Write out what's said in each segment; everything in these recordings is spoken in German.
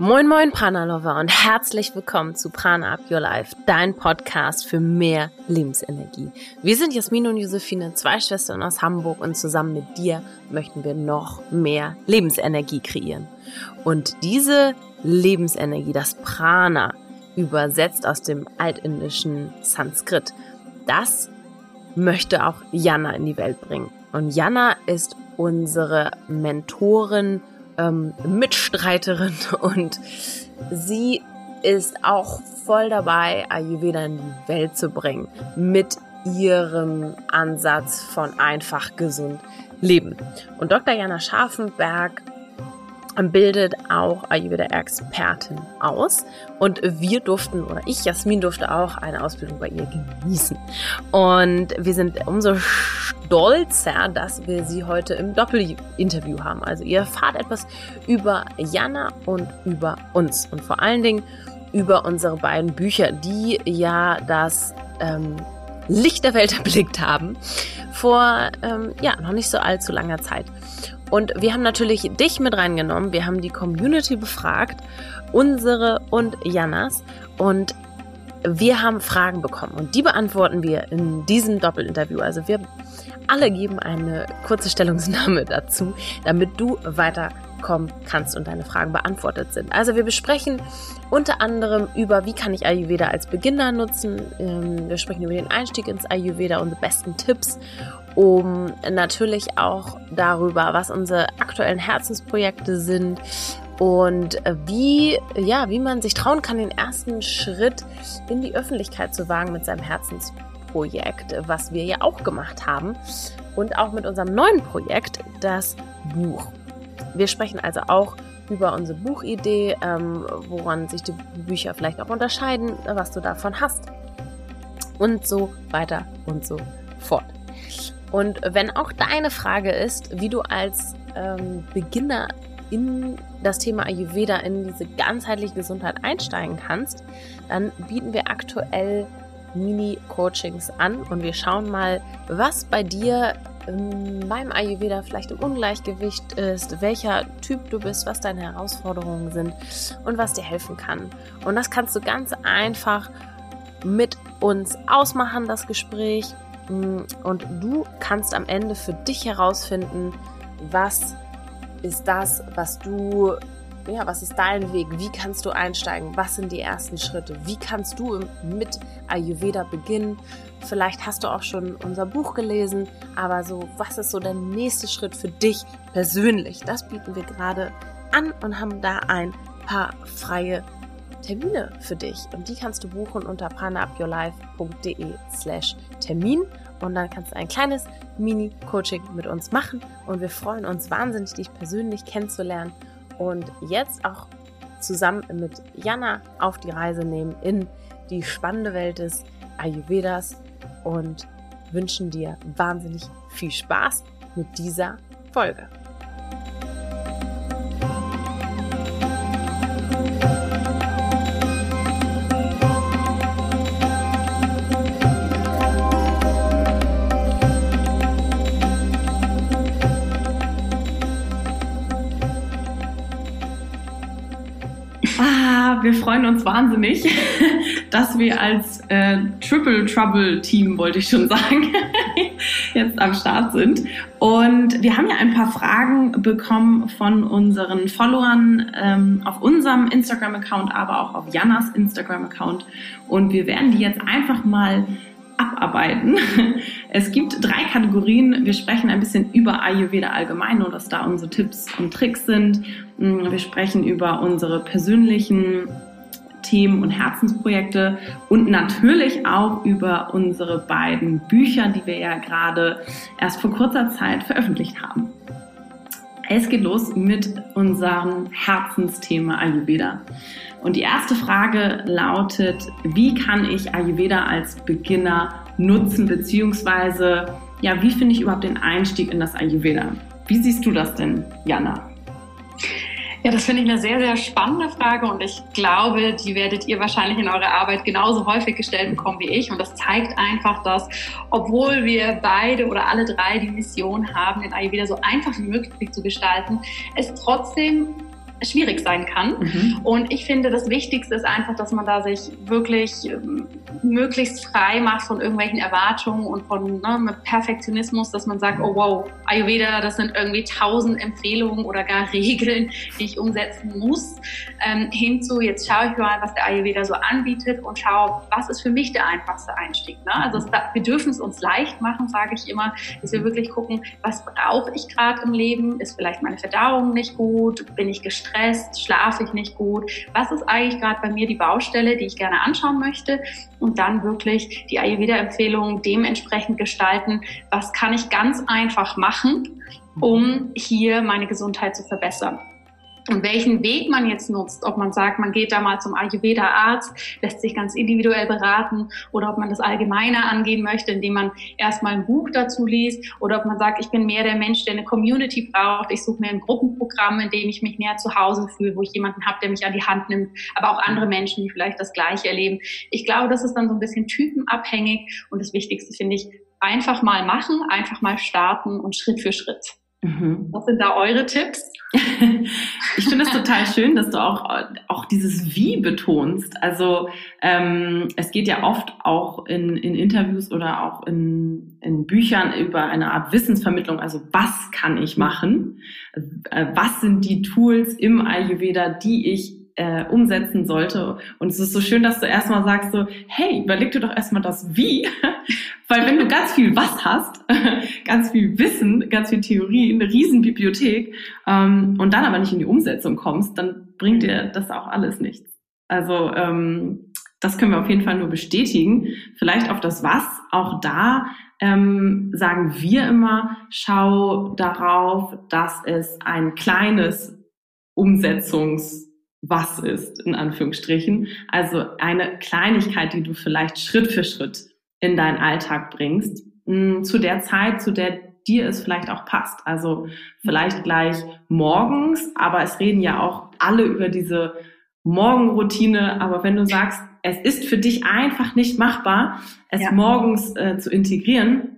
Moin Moin Prana Lover und herzlich willkommen zu Prana Up Your Life, dein Podcast für mehr Lebensenergie. Wir sind Jasmin und Josephine, zwei Schwestern aus Hamburg und zusammen mit dir möchten wir noch mehr Lebensenergie kreieren. Und diese Lebensenergie, das Prana, übersetzt aus dem altindischen Sanskrit, das möchte auch Jana in die Welt bringen. Und Jana ist unsere Mentorin ähm, Mitstreiterin und sie ist auch voll dabei, Ayurveda in die Welt zu bringen mit ihrem Ansatz von einfach gesund leben. Und Dr. Jana Scharfenberg bildet auch Ayurveda-Expertin aus. Und wir durften, oder ich, Jasmin, durfte auch eine Ausbildung bei ihr genießen. Und wir sind umso stolzer, dass wir sie heute im Doppelinterview haben. Also ihr erfahrt etwas über Jana und über uns. Und vor allen Dingen über unsere beiden Bücher, die ja das ähm, Licht der Welt erblickt haben vor ähm, ja noch nicht so allzu langer Zeit. Und wir haben natürlich dich mit reingenommen. Wir haben die Community befragt, unsere und Jannas. Und wir haben Fragen bekommen und die beantworten wir in diesem Doppelinterview. Also wir alle geben eine kurze Stellungnahme dazu, damit du weiterkommen kannst und deine Fragen beantwortet sind. Also wir besprechen unter anderem über, wie kann ich Ayurveda als Beginner nutzen. Ähm, wir sprechen über den Einstieg ins Ayurveda, unsere besten Tipps um natürlich auch darüber, was unsere aktuellen Herzensprojekte sind und wie, ja, wie man sich trauen kann, den ersten Schritt in die Öffentlichkeit zu wagen mit seinem Herzensprojekt, was wir ja auch gemacht haben und auch mit unserem neuen Projekt, das Buch. Wir sprechen also auch über unsere Buchidee, ähm, woran sich die Bücher vielleicht auch unterscheiden, was du davon hast und so weiter und so fort. Und wenn auch deine Frage ist, wie du als ähm, Beginner in das Thema Ayurveda, in diese ganzheitliche Gesundheit einsteigen kannst, dann bieten wir aktuell Mini-Coachings an und wir schauen mal, was bei dir beim Ayurveda vielleicht im Ungleichgewicht ist, welcher Typ du bist, was deine Herausforderungen sind und was dir helfen kann. Und das kannst du ganz einfach mit uns ausmachen, das Gespräch. Und du kannst am Ende für dich herausfinden, was ist das, was du, ja, was ist dein Weg? Wie kannst du einsteigen? Was sind die ersten Schritte? Wie kannst du mit Ayurveda beginnen? Vielleicht hast du auch schon unser Buch gelesen, aber so, was ist so der nächste Schritt für dich persönlich? Das bieten wir gerade an und haben da ein paar freie Termine für dich. Und die kannst du buchen unter pranaupyourlife.de slash Termin. Und dann kannst du ein kleines Mini-Coaching mit uns machen. Und wir freuen uns wahnsinnig, dich persönlich kennenzulernen. Und jetzt auch zusammen mit Jana auf die Reise nehmen in die spannende Welt des Ayurvedas und wünschen dir wahnsinnig viel Spaß mit dieser Folge. Wir freuen uns wahnsinnig, dass wir als äh, Triple Trouble Team, wollte ich schon sagen, jetzt am Start sind. Und wir haben ja ein paar Fragen bekommen von unseren Followern ähm, auf unserem Instagram-Account, aber auch auf Jannas Instagram-Account. Und wir werden die jetzt einfach mal abarbeiten. Es gibt drei Kategorien. Wir sprechen ein bisschen über Ayurveda allgemein und was da unsere Tipps und Tricks sind. Mm, wir sprechen über unsere persönlichen Themen und Herzensprojekte und natürlich auch über unsere beiden Bücher, die wir ja gerade erst vor kurzer Zeit veröffentlicht haben. Es geht los mit unserem Herzensthema Ayurveda. Und die erste Frage lautet, wie kann ich Ayurveda als Beginner nutzen, beziehungsweise, ja, wie finde ich überhaupt den Einstieg in das Ayurveda? Wie siehst du das denn, Jana? Ja, das finde ich eine sehr, sehr spannende Frage und ich glaube, die werdet ihr wahrscheinlich in eurer Arbeit genauso häufig gestellt bekommen wie ich. Und das zeigt einfach, dass obwohl wir beide oder alle drei die Mission haben, den Ayurveda so einfach wie möglich zu gestalten, es trotzdem schwierig sein kann. Mhm. Und ich finde, das Wichtigste ist einfach, dass man da sich wirklich ähm, möglichst frei macht von irgendwelchen Erwartungen und von ne, Perfektionismus, dass man sagt, oh wow, Ayurveda, das sind irgendwie tausend Empfehlungen oder gar Regeln, die ich umsetzen muss, ähm, hinzu, jetzt schaue ich mal, was der Ayurveda so anbietet und schaue, was ist für mich der einfachste Einstieg. Ne? Also es, wir dürfen es uns leicht machen, sage ich immer, dass wir wirklich gucken, was brauche ich gerade im Leben, ist vielleicht meine Verdauung nicht gut, bin ich gestresst, gestresst, schlafe ich nicht gut, was ist eigentlich gerade bei mir die Baustelle, die ich gerne anschauen möchte? Und dann wirklich die Ayurveda-Empfehlungen dementsprechend gestalten, was kann ich ganz einfach machen, um hier meine Gesundheit zu verbessern. Und welchen Weg man jetzt nutzt, ob man sagt, man geht da mal zum Ayurveda-Arzt, lässt sich ganz individuell beraten oder ob man das allgemeiner angehen möchte, indem man erstmal ein Buch dazu liest oder ob man sagt, ich bin mehr der Mensch, der eine Community braucht, ich suche mir ein Gruppenprogramm, in dem ich mich mehr zu Hause fühle, wo ich jemanden habe, der mich an die Hand nimmt, aber auch andere Menschen, die vielleicht das Gleiche erleben. Ich glaube, das ist dann so ein bisschen typenabhängig und das Wichtigste finde ich, einfach mal machen, einfach mal starten und Schritt für Schritt. Mhm. Was sind da eure Tipps? ich finde es total schön, dass du auch, auch dieses Wie betonst. Also ähm, es geht ja oft auch in, in Interviews oder auch in, in Büchern über eine Art Wissensvermittlung. Also was kann ich machen? Äh, was sind die Tools im Ayurveda, die ich äh, umsetzen sollte. Und es ist so schön, dass du erstmal sagst so, hey, überleg dir doch erstmal das Wie. Weil wenn du ganz viel was hast, ganz viel Wissen, ganz viel Theorie, eine Riesenbibliothek ähm, und dann aber nicht in die Umsetzung kommst, dann bringt dir das auch alles nichts. Also ähm, das können wir auf jeden Fall nur bestätigen. Vielleicht auf das Was, auch da ähm, sagen wir immer, schau darauf, dass es ein kleines Umsetzungs was ist, in Anführungsstrichen. Also eine Kleinigkeit, die du vielleicht Schritt für Schritt in deinen Alltag bringst, mm, zu der Zeit, zu der dir es vielleicht auch passt. Also vielleicht gleich morgens, aber es reden ja auch alle über diese Morgenroutine. Aber wenn du sagst, es ist für dich einfach nicht machbar, es ja. morgens äh, zu integrieren,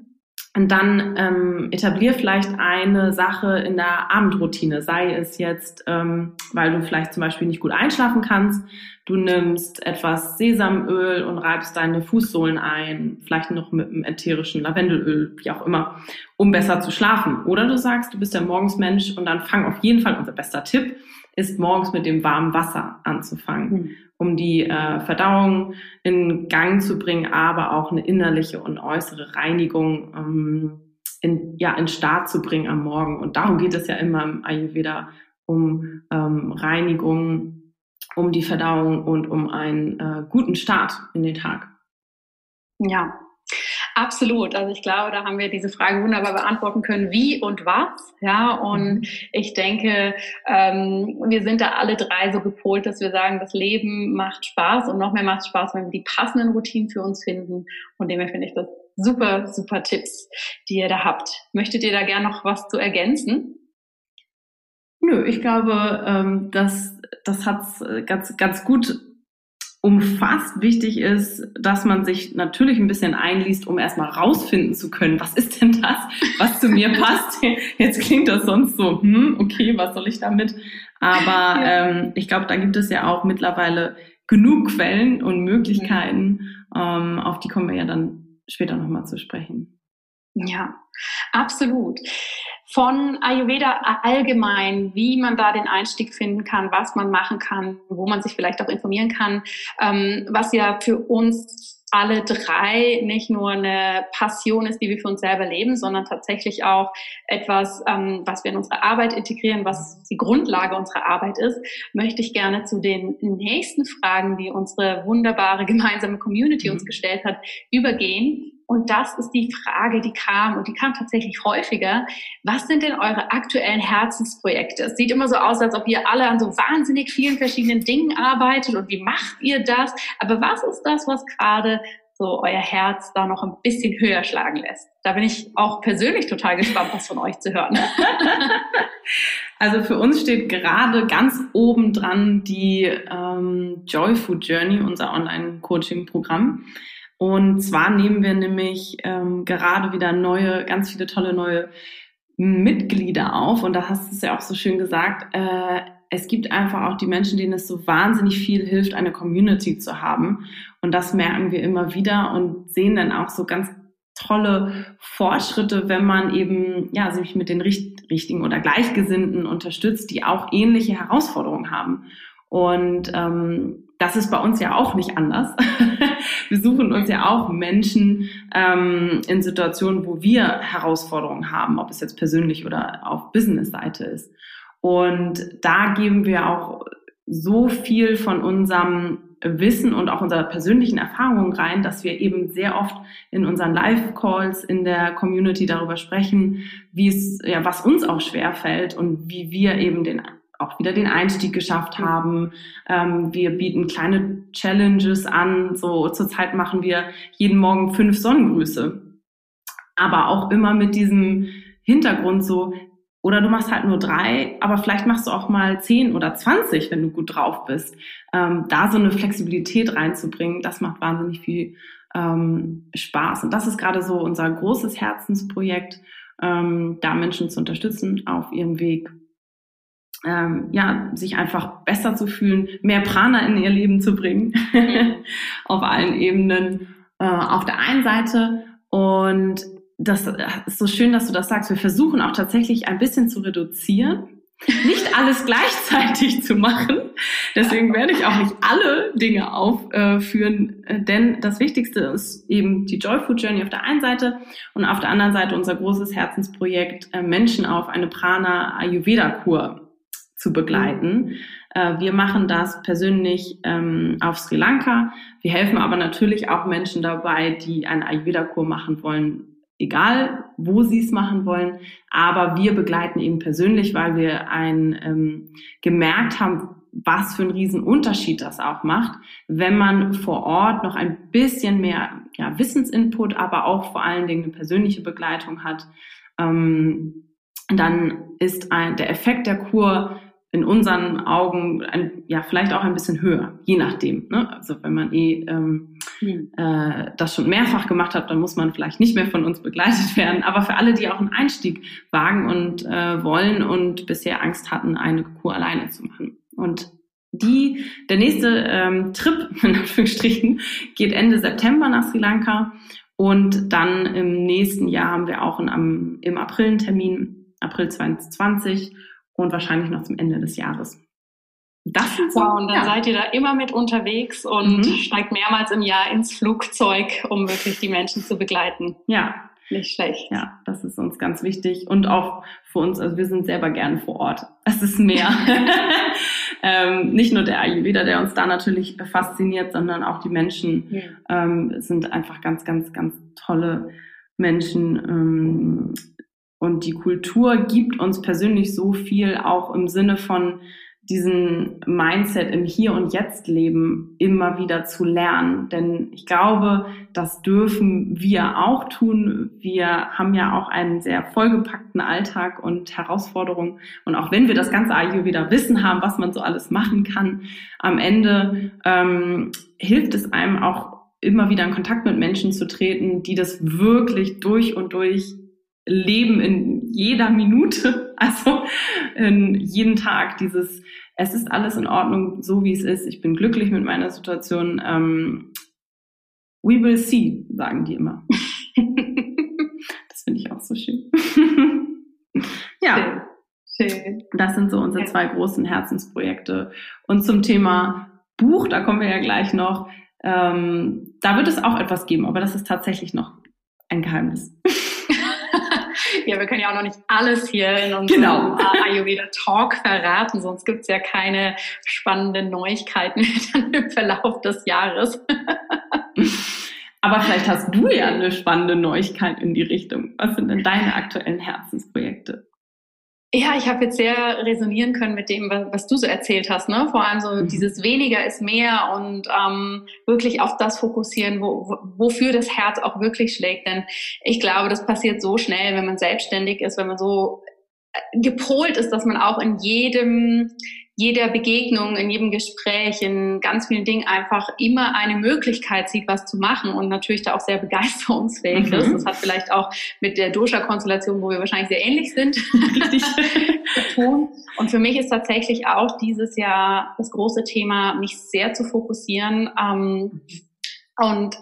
und dann ähm, etablier vielleicht eine Sache in der Abendroutine, sei es jetzt, ähm, weil du vielleicht zum Beispiel nicht gut einschlafen kannst, du nimmst etwas Sesamöl und reibst deine Fußsohlen ein, vielleicht noch mit einem ätherischen Lavendelöl, wie auch immer, um besser zu schlafen. Oder du sagst, du bist der Morgensmensch und dann fang auf jeden Fall, unser bester Tipp, ist morgens mit dem warmen Wasser anzufangen. Mhm um die äh, Verdauung in Gang zu bringen, aber auch eine innerliche und äußere Reinigung ähm, in, ja, in Start zu bringen am Morgen. Und darum geht es ja immer im Ayurveda, um ähm, Reinigung, um die Verdauung und um einen äh, guten Start in den Tag. Ja, Absolut. Also ich glaube, da haben wir diese Frage wunderbar beantworten können, wie und was. Ja, und mhm. ich denke, ähm, wir sind da alle drei so gepolt, dass wir sagen, das Leben macht Spaß und noch mehr macht Spaß, wenn wir die passenden Routinen für uns finden. Und dem finde ich das super, super Tipps, die ihr da habt. Möchtet ihr da gern noch was zu ergänzen? Nö, ich glaube, ähm, das, das hat ganz, ganz gut umfasst. Wichtig ist, dass man sich natürlich ein bisschen einliest, um erstmal rausfinden zu können, was ist denn das, was zu mir passt. Jetzt klingt das sonst so, hm, okay, was soll ich damit? Aber ähm, ich glaube, da gibt es ja auch mittlerweile genug Quellen und Möglichkeiten, ähm, auf die kommen wir ja dann später nochmal zu sprechen. Ja, absolut von Ayurveda allgemein, wie man da den Einstieg finden kann, was man machen kann, wo man sich vielleicht auch informieren kann, ähm, was ja für uns alle drei nicht nur eine Passion ist, die wir für uns selber leben, sondern tatsächlich auch etwas, ähm, was wir in unsere Arbeit integrieren, was die Grundlage unserer Arbeit ist, möchte ich gerne zu den nächsten Fragen, die unsere wunderbare gemeinsame Community mhm. uns gestellt hat, übergehen. Und das ist die Frage, die kam und die kam tatsächlich häufiger. Was sind denn eure aktuellen Herzensprojekte? Es sieht immer so aus, als ob ihr alle an so wahnsinnig vielen verschiedenen Dingen arbeitet und wie macht ihr das? Aber was ist das, was gerade so euer Herz da noch ein bisschen höher schlagen lässt. Da bin ich auch persönlich total gespannt, was von euch zu hören. Also für uns steht gerade ganz oben dran die ähm, Joy Food Journey, unser Online-Coaching-Programm. Und zwar nehmen wir nämlich ähm, gerade wieder neue, ganz viele tolle neue Mitglieder auf. Und da hast du es ja auch so schön gesagt. Äh, es gibt einfach auch die Menschen, denen es so wahnsinnig viel hilft, eine Community zu haben. Und das merken wir immer wieder und sehen dann auch so ganz tolle Fortschritte, wenn man eben ja sich mit den richtigen oder Gleichgesinnten unterstützt, die auch ähnliche Herausforderungen haben. Und ähm, das ist bei uns ja auch nicht anders. wir suchen uns ja auch Menschen ähm, in Situationen, wo wir Herausforderungen haben, ob es jetzt persönlich oder auf Business-Seite ist. Und da geben wir auch so viel von unserem Wissen und auch unserer persönlichen Erfahrungen rein, dass wir eben sehr oft in unseren Live-Calls in der Community darüber sprechen, wie es, ja, was uns auch schwer fällt und wie wir eben den auch wieder den Einstieg geschafft haben. Ähm, wir bieten kleine Challenges an. So zurzeit machen wir jeden Morgen fünf Sonnengrüße. Aber auch immer mit diesem Hintergrund so, oder du machst halt nur drei, aber vielleicht machst du auch mal zehn oder zwanzig, wenn du gut drauf bist. Ähm, da so eine Flexibilität reinzubringen, das macht wahnsinnig viel ähm, Spaß. Und das ist gerade so unser großes Herzensprojekt, ähm, da Menschen zu unterstützen auf ihrem Weg, ähm, ja, sich einfach besser zu fühlen, mehr Prana in ihr Leben zu bringen, auf allen Ebenen. Äh, auf der einen Seite und das ist so schön, dass du das sagst. Wir versuchen auch tatsächlich ein bisschen zu reduzieren, nicht alles gleichzeitig zu machen. Deswegen werde ich auch nicht alle Dinge aufführen, äh, denn das Wichtigste ist eben die Joy Food Journey auf der einen Seite und auf der anderen Seite unser großes Herzensprojekt, äh, Menschen auf eine Prana Ayurveda Kur zu begleiten. Äh, wir machen das persönlich ähm, auf Sri Lanka. Wir helfen aber natürlich auch Menschen dabei, die eine Ayurveda-Kur machen wollen, egal wo sie es machen wollen. Aber wir begleiten eben persönlich, weil wir ein, ähm, gemerkt haben, was für einen riesen Unterschied das auch macht, wenn man vor Ort noch ein bisschen mehr ja, Wissensinput, aber auch vor allen Dingen eine persönliche Begleitung hat. Ähm, dann ist ein, der Effekt der Kur in unseren Augen ein, ja vielleicht auch ein bisschen höher, je nachdem. Ne? Also wenn man eh ähm, mhm. äh, das schon mehrfach gemacht hat, dann muss man vielleicht nicht mehr von uns begleitet werden. Aber für alle, die auch einen Einstieg wagen und äh, wollen und bisher Angst hatten, eine Kur alleine zu machen. Und die, der nächste ähm, Trip, in Anführungsstrichen, geht Ende September nach Sri Lanka. Und dann im nächsten Jahr haben wir auch einen, im April einen Termin, April 2020 und wahrscheinlich noch zum Ende des Jahres. Das sind so, wow, und dann ja. seid ihr da immer mit unterwegs und mhm. steigt mehrmals im Jahr ins Flugzeug, um wirklich die Menschen zu begleiten. Ja. Nicht schlecht. Ja, das ist uns ganz wichtig. Und auch für uns, also wir sind selber gerne vor Ort. Es ist mehr. ähm, nicht nur der Ayurveda, der uns da natürlich fasziniert, sondern auch die Menschen ja. ähm, sind einfach ganz, ganz, ganz tolle Menschen, ähm, und die Kultur gibt uns persönlich so viel, auch im Sinne von diesen Mindset im Hier und Jetzt Leben immer wieder zu lernen. Denn ich glaube, das dürfen wir auch tun. Wir haben ja auch einen sehr vollgepackten Alltag und Herausforderungen. Und auch wenn wir das ganze Ayurveda Wissen haben, was man so alles machen kann, am Ende ähm, hilft es einem auch immer wieder in Kontakt mit Menschen zu treten, die das wirklich durch und durch leben in jeder Minute, also in jeden Tag dieses, es ist alles in Ordnung, so wie es ist, ich bin glücklich mit meiner Situation. Ähm, we will see, sagen die immer. das finde ich auch so schön. ja. Schön. Das sind so unsere zwei großen Herzensprojekte. Und zum Thema Buch, da kommen wir ja gleich noch. Ähm, da wird es auch etwas geben, aber das ist tatsächlich noch ein Geheimnis. Ja, wir können ja auch noch nicht alles hier in unserem genau. Ayurveda Talk verraten, sonst gibt es ja keine spannenden Neuigkeiten mehr im Verlauf des Jahres. Aber vielleicht hast du ja eine spannende Neuigkeit in die Richtung. Was sind denn deine aktuellen Herzensprojekte? Ja, ich habe jetzt sehr resonieren können mit dem, was, was, du so erzählt hast. Ne? Vor allem so mhm. dieses weniger ist mehr und ähm, wirklich auf das fokussieren, wo, wo, wofür das Herz auch wirklich schlägt. Denn ich glaube, das passiert so schnell, wenn man selbstständig ist, wenn man so äh, gepolt ist, dass man auch in jedem jeder Begegnung, in jedem Gespräch, in ganz vielen Dingen einfach immer eine Möglichkeit sieht, was zu machen und natürlich da auch sehr begeisterungsfähig mhm. ist. Das hat vielleicht auch mit der Dosha-Konstellation, wo wir wahrscheinlich sehr ähnlich sind, richtig zu tun. Und für mich ist tatsächlich auch dieses Jahr das große Thema, mich sehr zu fokussieren ähm, und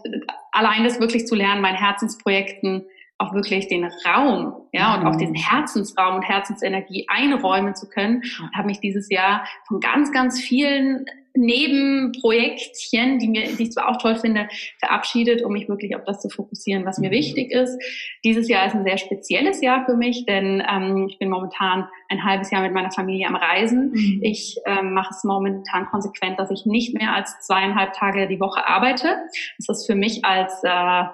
allein das wirklich zu lernen, meinen Herzensprojekten auch wirklich den Raum, ja, und auch diesen mhm. Herzensraum und Herzensenergie einräumen zu können. Und habe mich dieses Jahr von ganz, ganz vielen Nebenprojektchen, die mir, die ich zwar auch toll finde, verabschiedet, um mich wirklich auf das zu fokussieren, was mir mhm. wichtig ist. Dieses Jahr ist ein sehr spezielles Jahr für mich, denn ähm, ich bin momentan ein halbes Jahr mit meiner Familie am Reisen. Mhm. Ich ähm, mache es momentan konsequent, dass ich nicht mehr als zweieinhalb Tage die Woche arbeite. Das ist für mich als äh,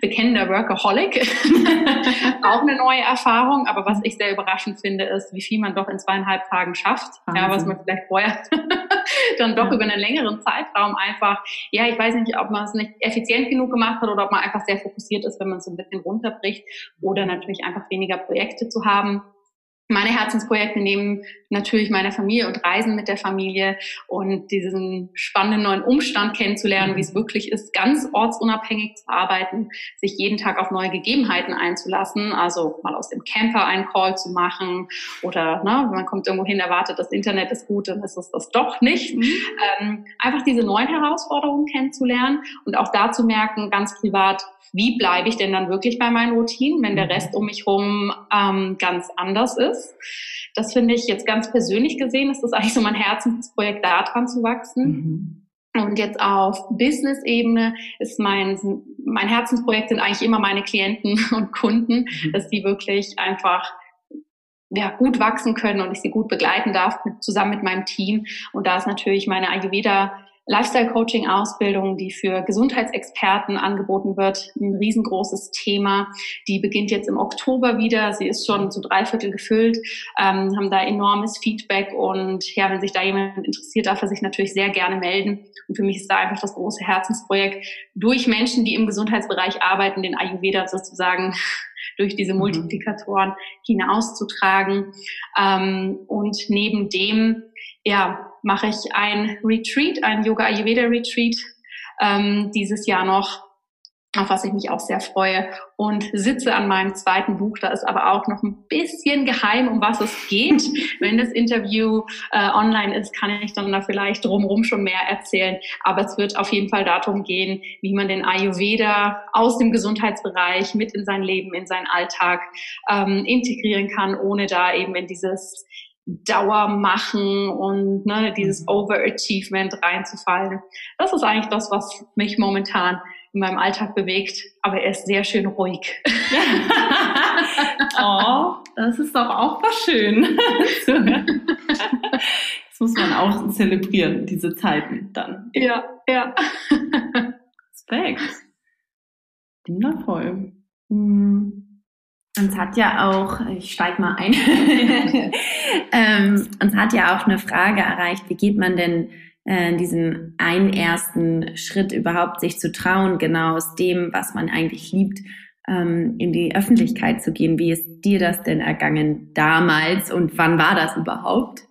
bekennender Workaholic. auch eine neue Erfahrung. Aber was ich sehr überraschend finde, ist, wie viel man doch in zweieinhalb Tagen schafft. Ja, was man vielleicht vorher dann doch ja. über einen längeren Zeitraum einfach, ja, ich weiß nicht, ob man es nicht effizient genug gemacht hat oder ob man einfach sehr fokussiert ist, wenn man es so ein bisschen runterbricht oder natürlich einfach weniger Projekte zu haben meine Herzensprojekte nehmen natürlich meine Familie und Reisen mit der Familie und diesen spannenden neuen Umstand kennenzulernen, wie es wirklich ist, ganz ortsunabhängig zu arbeiten, sich jeden Tag auf neue Gegebenheiten einzulassen, also mal aus dem Camper einen Call zu machen oder ne, man kommt irgendwo hin, erwartet, das Internet ist gut, dann ist es das doch nicht. Mhm. Ähm, einfach diese neuen Herausforderungen kennenzulernen und auch da zu merken, ganz privat, wie bleibe ich denn dann wirklich bei meinen Routinen, wenn der mhm. Rest um mich herum ähm, ganz anders ist. Das finde ich jetzt ganz persönlich gesehen, ist das eigentlich so mein Herzensprojekt, da dran zu wachsen. Mhm. Und jetzt auf Business-Ebene ist mein, mein Herzensprojekt sind eigentlich immer meine Klienten und Kunden, mhm. dass die wirklich einfach ja, gut wachsen können und ich sie gut begleiten darf, zusammen mit meinem Team. Und da ist natürlich meine Ayurveda Lifestyle-Coaching-Ausbildung, die für Gesundheitsexperten angeboten wird, ein riesengroßes Thema. Die beginnt jetzt im Oktober wieder. Sie ist schon zu drei Viertel gefüllt, ähm, haben da enormes Feedback und ja, wenn sich da jemand interessiert, darf er sich natürlich sehr gerne melden. Und für mich ist da einfach das große Herzensprojekt, durch Menschen, die im Gesundheitsbereich arbeiten, den Ayurveda sozusagen durch diese mhm. Multiplikatoren hinauszutragen. Ähm, und neben dem, ja, mache ich ein Retreat, ein Yoga Ayurveda Retreat ähm, dieses Jahr noch, auf was ich mich auch sehr freue und sitze an meinem zweiten Buch. Da ist aber auch noch ein bisschen geheim, um was es geht. Wenn das Interview äh, online ist, kann ich dann da vielleicht drumherum schon mehr erzählen. Aber es wird auf jeden Fall darum gehen, wie man den Ayurveda aus dem Gesundheitsbereich mit in sein Leben, in seinen Alltag ähm, integrieren kann, ohne da eben in dieses Dauer machen und ne, dieses mhm. Overachievement reinzufallen. Das ist eigentlich das, was mich momentan in meinem Alltag bewegt, aber er ist sehr schön ruhig. oh, das ist doch auch was schön. das muss man auch zelebrieren, diese Zeiten dann. Ja, ja. Respekt. Wundervoll. Hm. Uns hat ja auch, ich steig mal ein, ähm, uns hat ja auch eine Frage erreicht, wie geht man denn äh, diesen einen ersten Schritt überhaupt sich zu trauen, genau aus dem, was man eigentlich liebt, ähm, in die Öffentlichkeit zu gehen. Wie ist dir das denn ergangen damals und wann war das überhaupt?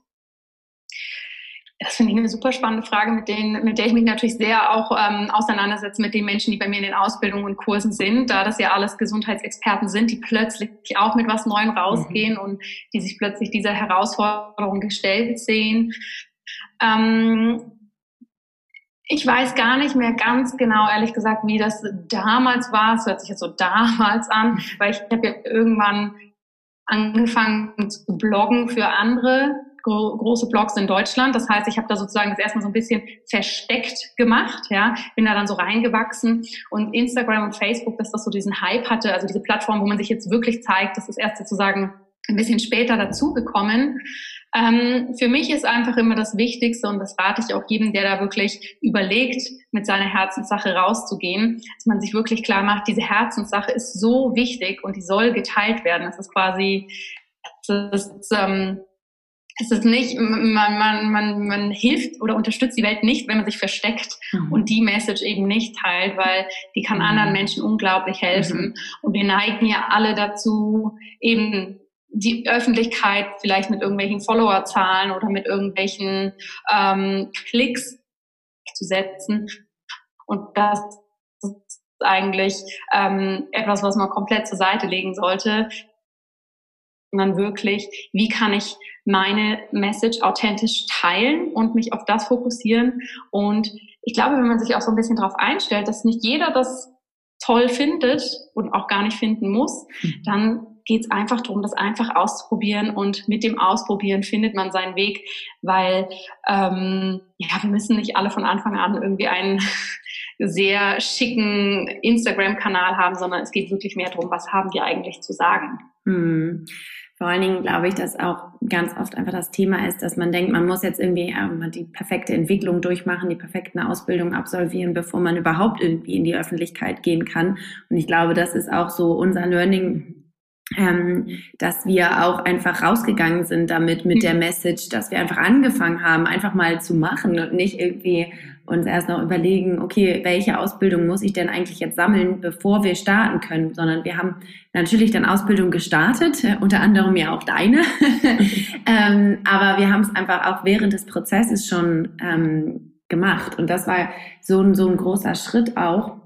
Das finde ich eine super spannende Frage, mit, denen, mit der ich mich natürlich sehr auch ähm, auseinandersetze mit den Menschen, die bei mir in den Ausbildungen und Kursen sind, da das ja alles Gesundheitsexperten sind, die plötzlich auch mit was Neuem rausgehen mhm. und die sich plötzlich dieser Herausforderung gestellt sehen. Ähm, ich weiß gar nicht mehr ganz genau, ehrlich gesagt, wie das damals war. Es hört sich jetzt so damals an, weil ich habe ja irgendwann angefangen zu bloggen für andere große Blogs in Deutschland. Das heißt, ich habe da sozusagen das erstmal so ein bisschen versteckt gemacht, ja, bin da dann so reingewachsen und Instagram und Facebook, dass das so diesen Hype hatte, also diese Plattform, wo man sich jetzt wirklich zeigt, das ist erst sozusagen ein bisschen später dazugekommen. Ähm, für mich ist einfach immer das Wichtigste und das rate ich auch jedem, der da wirklich überlegt, mit seiner Herzenssache rauszugehen, dass man sich wirklich klar macht, diese Herzenssache ist so wichtig und die soll geteilt werden. Das ist quasi es ist, ähm, es ist nicht, man, man, man, man hilft oder unterstützt die Welt nicht, wenn man sich versteckt mhm. und die Message eben nicht teilt, weil die kann mhm. anderen Menschen unglaublich helfen. Mhm. Und wir neigen ja alle dazu, eben die Öffentlichkeit vielleicht mit irgendwelchen Followerzahlen oder mit irgendwelchen ähm, Klicks zu setzen. Und das ist eigentlich ähm, etwas, was man komplett zur Seite legen sollte. Sondern wirklich, wie kann ich meine Message authentisch teilen und mich auf das fokussieren. Und ich glaube, wenn man sich auch so ein bisschen darauf einstellt, dass nicht jeder das toll findet und auch gar nicht finden muss, mhm. dann geht es einfach darum, das einfach auszuprobieren und mit dem Ausprobieren findet man seinen Weg, weil ähm, ja, wir müssen nicht alle von Anfang an irgendwie einen sehr schicken Instagram-Kanal haben, sondern es geht wirklich mehr darum, was haben wir eigentlich zu sagen. Hm. Vor allen Dingen glaube ich, dass auch ganz oft einfach das Thema ist, dass man denkt, man muss jetzt irgendwie äh, die perfekte Entwicklung durchmachen, die perfekten Ausbildung absolvieren, bevor man überhaupt irgendwie in die Öffentlichkeit gehen kann. Und ich glaube, das ist auch so unser Learning ähm, dass wir auch einfach rausgegangen sind damit mit der mhm. Message, dass wir einfach angefangen haben, einfach mal zu machen und nicht irgendwie uns erst noch überlegen, okay, welche Ausbildung muss ich denn eigentlich jetzt sammeln, bevor wir starten können, sondern wir haben natürlich dann Ausbildung gestartet, äh, unter anderem ja auch deine, ähm, aber wir haben es einfach auch während des Prozesses schon ähm, gemacht. Und das war so ein, so ein großer Schritt auch,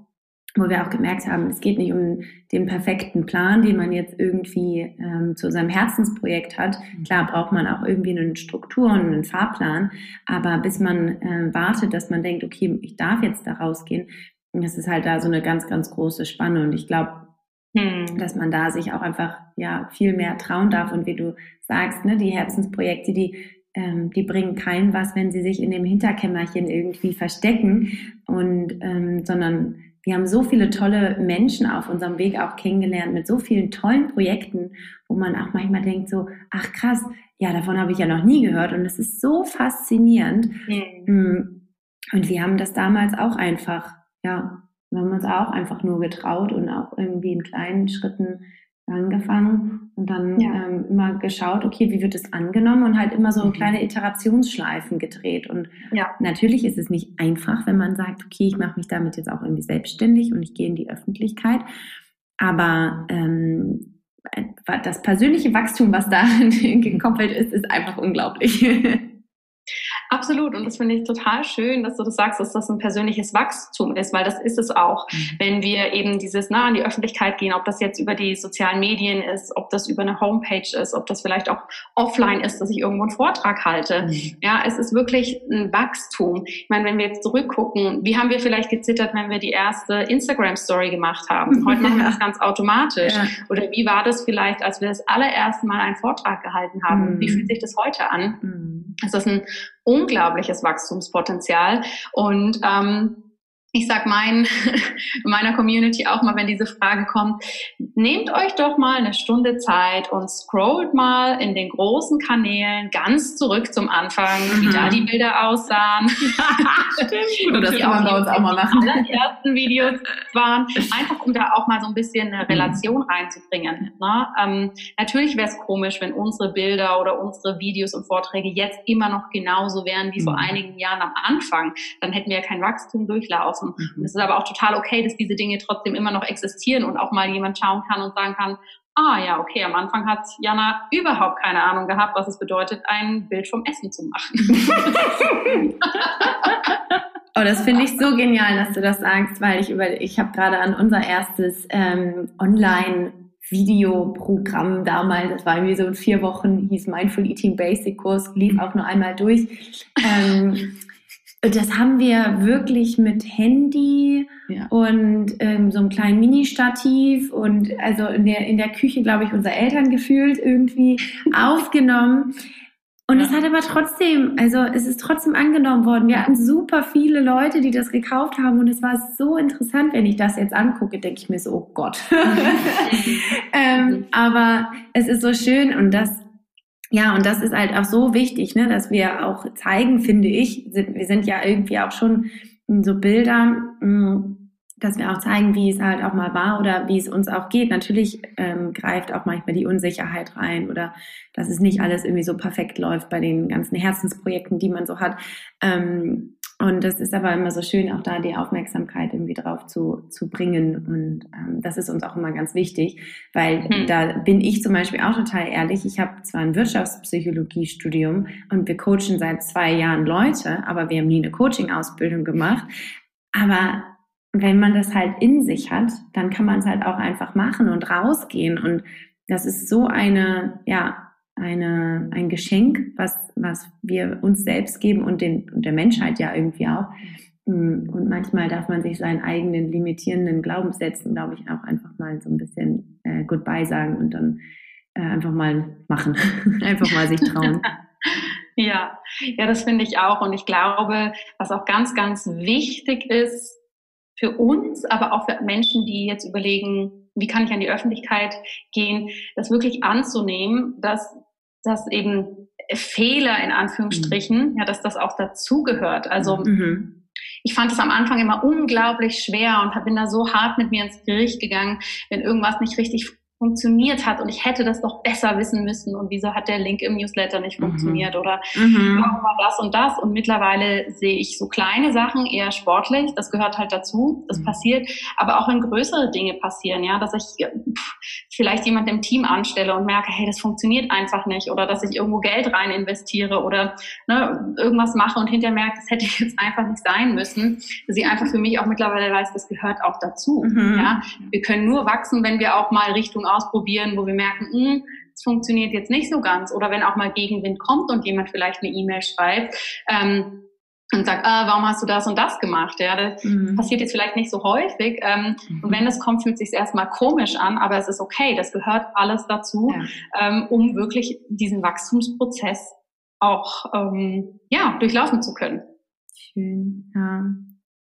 wo wir auch gemerkt haben, es geht nicht um den perfekten Plan, den man jetzt irgendwie ähm, zu seinem Herzensprojekt hat. Mhm. Klar braucht man auch irgendwie eine Struktur und einen Fahrplan, aber bis man äh, wartet, dass man denkt, okay, ich darf jetzt da rausgehen, das ist halt da so eine ganz, ganz große Spanne und ich glaube, hm. dass man da sich auch einfach ja viel mehr trauen darf und wie du sagst, ne, die Herzensprojekte, die ähm, die bringen keinem was, wenn sie sich in dem Hinterkämmerchen irgendwie verstecken und ähm, sondern wir haben so viele tolle Menschen auf unserem Weg auch kennengelernt mit so vielen tollen Projekten, wo man auch manchmal denkt so, ach krass, ja, davon habe ich ja noch nie gehört und es ist so faszinierend. Mhm. Und wir haben das damals auch einfach, ja, wir haben uns auch einfach nur getraut und auch irgendwie in kleinen Schritten angefangen und dann ja. ähm, immer geschaut, okay, wie wird es angenommen und halt immer so mhm. kleine Iterationsschleifen gedreht. Und ja. natürlich ist es nicht einfach, wenn man sagt, okay, ich mache mich damit jetzt auch irgendwie selbstständig und ich gehe in die Öffentlichkeit. Aber ähm, das persönliche Wachstum, was da gekoppelt ist, ist einfach unglaublich. Absolut. Und das finde ich total schön, dass du das sagst, dass das ein persönliches Wachstum ist, weil das ist es auch. Mhm. Wenn wir eben dieses nah an die Öffentlichkeit gehen, ob das jetzt über die sozialen Medien ist, ob das über eine Homepage ist, ob das vielleicht auch offline ist, dass ich irgendwo einen Vortrag halte. Mhm. Ja, es ist wirklich ein Wachstum. Ich meine, wenn wir jetzt zurückgucken, wie haben wir vielleicht gezittert, wenn wir die erste Instagram Story gemacht haben? Heute machen wir das ganz automatisch. Ja. Oder wie war das vielleicht, als wir das allererste Mal einen Vortrag gehalten haben? Mhm. Wie fühlt sich das heute an? Mhm. Ist das ein unglaubliches Wachstumspotenzial. Und ähm, ich sag mein, meiner Community auch mal, wenn diese Frage kommt, nehmt euch doch mal eine Stunde Zeit und scrollt mal in den großen Kanälen ganz zurück zum Anfang, mhm. wie da die Bilder aussahen. Stimmt. Und das kann man bei uns auch mal machen. Die ersten Videos waren, einfach um da auch mal so ein bisschen eine Relation reinzubringen. Ne? Ähm, natürlich wäre es komisch, wenn unsere Bilder oder unsere Videos und Vorträge jetzt immer noch genauso wären wie vor mhm. einigen Jahren am Anfang. Dann hätten wir ja kein Wachstum durchlaufen Mhm. Und es ist aber auch total okay, dass diese Dinge trotzdem immer noch existieren und auch mal jemand schauen kann und sagen kann, ah ja, okay, am Anfang hat Jana überhaupt keine Ahnung gehabt, was es bedeutet, ein Bild vom Essen zu machen. Oh, das finde ich so genial, dass du das sagst, weil ich über, ich habe gerade an unser erstes ähm, Online Videoprogramm damals, das war irgendwie so in vier Wochen, hieß Mindful Eating Basic Kurs, lief auch nur einmal durch. Ähm, das haben wir wirklich mit Handy ja. und ähm, so einem kleinen Mini-Stativ und also in der, in der Küche, glaube ich, unserer Eltern gefühlt irgendwie aufgenommen. Und ja. es hat aber trotzdem, also es ist trotzdem angenommen worden. Wir hatten super viele Leute, die das gekauft haben und es war so interessant, wenn ich das jetzt angucke, denke ich mir so, oh Gott. ähm, aber es ist so schön und das ja, und das ist halt auch so wichtig, ne, dass wir auch zeigen, finde ich, sind, wir sind ja irgendwie auch schon so Bilder, mm, dass wir auch zeigen, wie es halt auch mal war oder wie es uns auch geht. Natürlich ähm, greift auch manchmal die Unsicherheit rein oder dass es nicht alles irgendwie so perfekt läuft bei den ganzen Herzensprojekten, die man so hat. Ähm, und das ist aber immer so schön, auch da die Aufmerksamkeit irgendwie drauf zu, zu bringen. Und ähm, das ist uns auch immer ganz wichtig, weil hm. da bin ich zum Beispiel auch total ehrlich. Ich habe zwar ein Wirtschaftspsychologiestudium und wir coachen seit zwei Jahren Leute, aber wir haben nie eine Coaching-Ausbildung gemacht. Aber wenn man das halt in sich hat, dann kann man es halt auch einfach machen und rausgehen. Und das ist so eine, ja, eine, ein Geschenk, was, was wir uns selbst geben und, den, und der Menschheit ja irgendwie auch. Mm, und manchmal darf man sich seinen eigenen limitierenden Glaubenssätzen, glaube ich, auch einfach mal so ein bisschen äh, Goodbye sagen und dann äh, einfach mal machen. einfach mal sich trauen. ja, ja, das finde ich auch. Und ich glaube, was auch ganz, ganz wichtig ist für uns, aber auch für Menschen, die jetzt überlegen, wie kann ich an die Öffentlichkeit gehen, das wirklich anzunehmen, dass dass eben Fehler in Anführungsstrichen, mhm. ja, dass das auch dazugehört. Also mhm. ich fand es am Anfang immer unglaublich schwer und bin da so hart mit mir ins Gericht gegangen, wenn irgendwas nicht richtig funktioniert hat und ich hätte das doch besser wissen müssen und wieso hat der Link im Newsletter nicht mhm. funktioniert oder mhm. warum war das und das und mittlerweile sehe ich so kleine Sachen eher sportlich, das gehört halt dazu, das mhm. passiert, aber auch wenn größere Dinge passieren, ja, dass ich vielleicht jemand im Team anstelle und merke, hey, das funktioniert einfach nicht oder dass ich irgendwo Geld rein investiere oder ne, irgendwas mache und hinterher merke, das hätte jetzt einfach nicht sein müssen, dass ich einfach für mich auch mittlerweile weiß, das gehört auch dazu, mhm. ja, wir können nur wachsen, wenn wir auch mal Richtung ausprobieren, wo wir merken, hm, es funktioniert jetzt nicht so ganz. Oder wenn auch mal Gegenwind kommt und jemand vielleicht eine E-Mail schreibt, ähm, und sagt, ah, warum hast du das und das gemacht? Ja, das mhm. passiert jetzt vielleicht nicht so häufig. Ähm, mhm. Und wenn es kommt, fühlt es sich erstmal komisch an, aber es ist okay. Das gehört alles dazu, ja. ähm, um wirklich diesen Wachstumsprozess auch ähm, ja durchlaufen zu können. Schön. Ja.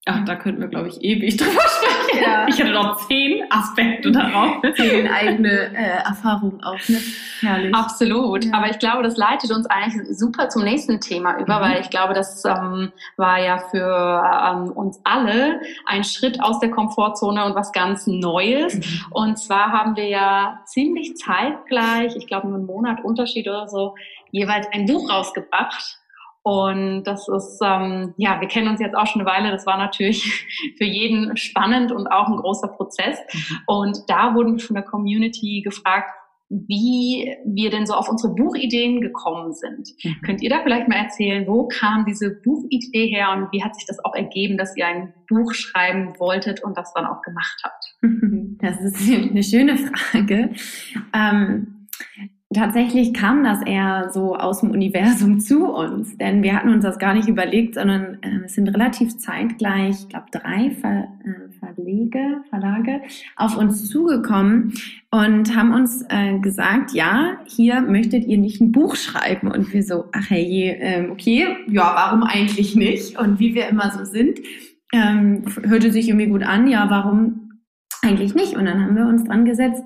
Ach, da könnten wir, glaube ich, ewig drüber sprechen. Ja. Ich hätte noch zehn Aspekte darauf. Zehn eigene äh, Erfahrungen auch, ne? Herrlich. Absolut. Ja. Aber ich glaube, das leitet uns eigentlich super zum nächsten Thema über, mhm. weil ich glaube, das ähm, war ja für ähm, uns alle ein Schritt aus der Komfortzone und was ganz Neues. Mhm. Und zwar haben wir ja ziemlich zeitgleich, ich glaube nur einen Monat Unterschied oder so, jeweils ein Buch rausgebracht und das ist, ähm, ja, wir kennen uns jetzt auch schon eine Weile. Das war natürlich für jeden spannend und auch ein großer Prozess. Mhm. Und da wurden wir von der Community gefragt, wie wir denn so auf unsere Buchideen gekommen sind. Mhm. Könnt ihr da vielleicht mal erzählen, wo kam diese Buchidee her und wie hat sich das auch ergeben, dass ihr ein Buch schreiben wolltet und das dann auch gemacht habt? Das ist eine schöne Frage. Ähm, Tatsächlich kam das eher so aus dem Universum zu uns, denn wir hatten uns das gar nicht überlegt, sondern äh, es sind relativ zeitgleich, ich glaube, drei Ver, äh, Verlege, Verlage auf uns zugekommen und haben uns äh, gesagt, ja, hier möchtet ihr nicht ein Buch schreiben. Und wir so, ach hey, äh, okay, ja, warum eigentlich nicht? Und wie wir immer so sind, ähm, hörte sich irgendwie gut an, ja, warum eigentlich nicht? Und dann haben wir uns dran gesetzt